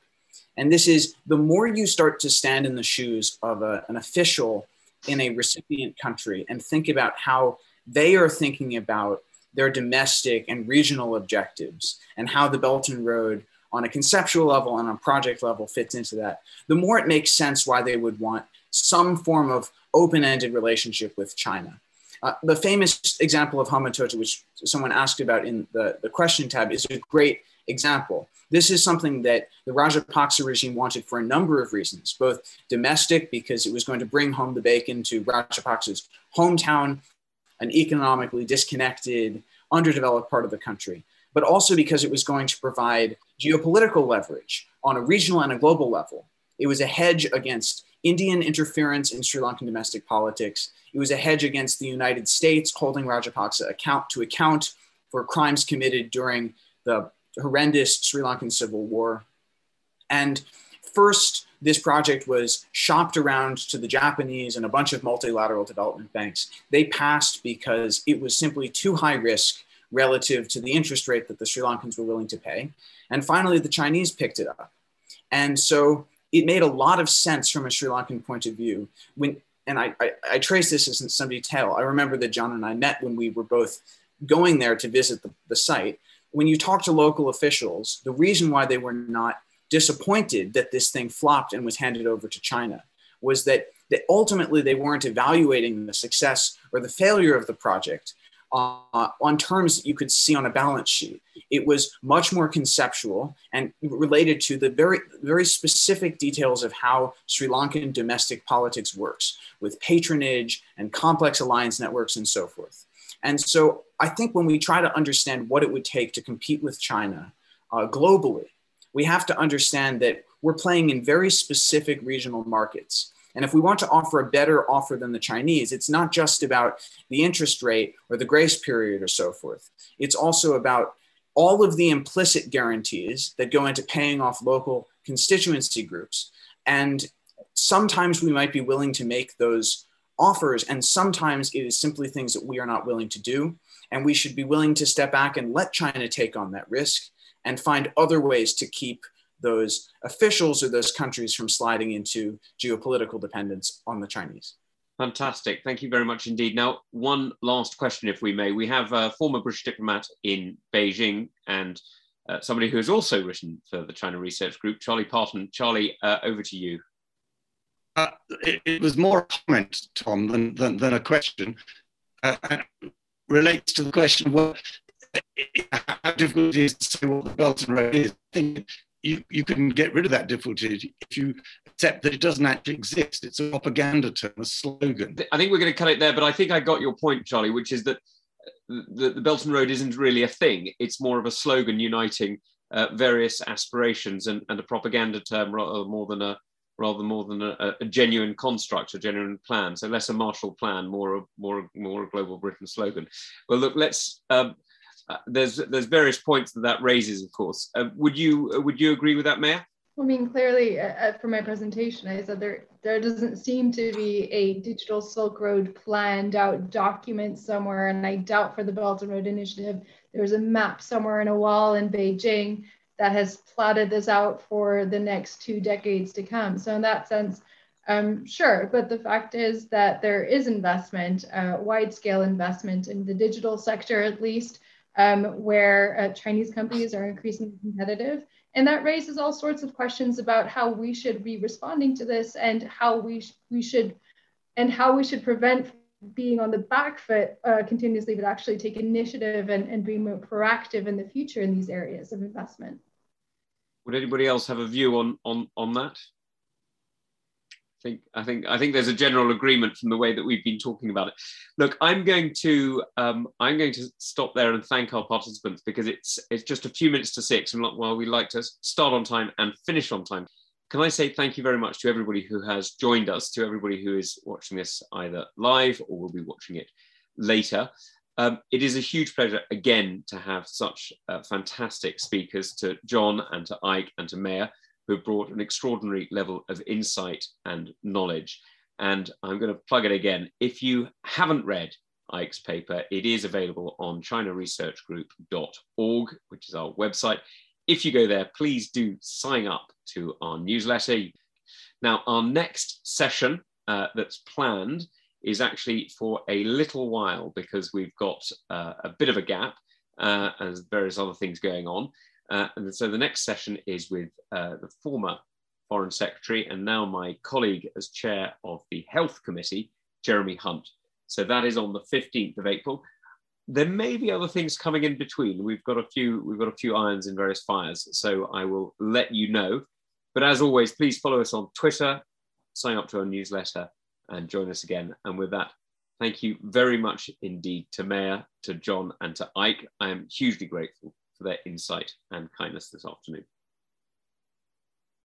And this is the more you start to stand in the shoes of a, an official in a recipient country and think about how they are thinking about their domestic and regional objectives and how the Belt and Road on a conceptual level and on project level fits into that, the more it makes sense why they would want some form of open-ended relationship with China. Uh, the famous example of Hambantota, which someone asked about in the, the question tab, is a great example. This is something that the Rajapaksa regime wanted for a number of reasons, both domestic, because it was going to bring home the bacon to Rajapaksa's hometown, an economically disconnected, underdeveloped part of the country, but also because it was going to provide geopolitical leverage on a regional and a global level. It was a hedge against Indian interference in Sri Lankan domestic politics. It was a hedge against the United States holding Rajapaksa account to account for crimes committed during the horrendous Sri Lankan civil war. And first, this project was shopped around to the Japanese and a bunch of multilateral development banks. They passed because it was simply too high risk relative to the interest rate that the Sri Lankans were willing to pay. And finally, the Chinese picked it up. And so it made a lot of sense from a Sri Lankan point of view. When, and I, I, I trace this in some detail. I remember that John and I met when we were both going there to visit the, the site. When you talk to local officials, the reason why they were not disappointed that this thing flopped and was handed over to China was that, that ultimately they weren't evaluating the success or the failure of the project uh, on terms that you could see on a balance sheet. It was much more conceptual and related to the very, very specific details of how Sri Lankan domestic politics works with patronage and complex alliance networks and so forth. And so I think when we try to understand what it would take to compete with China uh, globally, we have to understand that we're playing in very specific regional markets. And if we want to offer a better offer than the Chinese, it's not just about the interest rate or the grace period or so forth. It's also about all of the implicit guarantees that go into paying off local constituency groups. And sometimes we might be willing to make those offers, and sometimes it is simply things that we are not willing to do. And we should be willing to step back and let China take on that risk and find other ways to keep those officials or those countries from sliding into geopolitical dependence on the Chinese. Fantastic. Thank you very much indeed. Now, one last question, if we may. We have a former British diplomat in Beijing and uh, somebody who has also written for the China Research Group, Charlie Parton. Charlie, uh, over to you. Uh, it, it, was more a comment, Tom, than, than, than a question. Uh, relates to the question of what, how difficult it is to say what the Belt and Road is. I think you, you can get rid of that difficulty if you accept that it doesn't actually exist. It's a propaganda term, a slogan. I think we're going to cut it there, but I think I got your point, Charlie, which is that the, the Belt and Road isn't really a thing. It's more of a slogan uniting uh, various aspirations and, and a propaganda term rather more than a rather more than a, a, genuine construct, a genuine plan. So less a Marshall Plan, more a more more a global Britain slogan. Well, look, let's um, uh, there's there's various points that that raises, of course. Uh, would you uh, would you agree with that, Meia? I mean, clearly, uh, uh, for my presentation, I said there there doesn't seem to be a digital Silk Road planned out document somewhere, and I doubt for the Belt and Road Initiative there's a map somewhere in a wall in Beijing that has plotted this out for the next two decades to come. So in that sense, um, sure, but the fact is that there is investment, uh, wide scale investment in the digital sector at least, um, where uh, Chinese companies are increasingly competitive. And that raises all sorts of questions about how we should be responding to this and how we, sh we should and how we should prevent being on the back foot uh, continuously, but actually take initiative and, and be more proactive in the future in these areas of investment. Would anybody else have a view on, on, on that? Think I think I think there's a general agreement from the way that we've been talking about it. Look, I'm going to um, I'm going to stop there and thank our participants because it's it's just a few minutes to six, and while we like to start on time and finish on time, can I say thank you very much to everybody who has joined us, to everybody who is watching this either live or will be watching it later. Um, it is a huge pleasure again to have such uh, fantastic speakers to John and to Eyck and to Meia who brought an extraordinary level of insight and knowledge. And I'm going to plug it again. If you haven't read Eyck's paper, it is available on chinaresearchgroup.org, which is our website. If you go there, please do sign up to our newsletter. Now, our next session uh, that's planned is actually for a little while because we've got uh, a bit of a gap uh, as various other things going on. Uh, and so the next session is with uh, the former Foreign Secretary and now my colleague as chair of the Health Committee, Jeremy Hunt. So that is on the 15th of April. There may be other things coming in between. We've got a few, we've got a few irons in various fires. So I will let you know. But as always, please follow us on Twitter, sign up to our newsletter and join us again. And with that, thank you very much indeed to Meia, to John and to Eyck. I am hugely grateful for their insight and kindness this afternoon.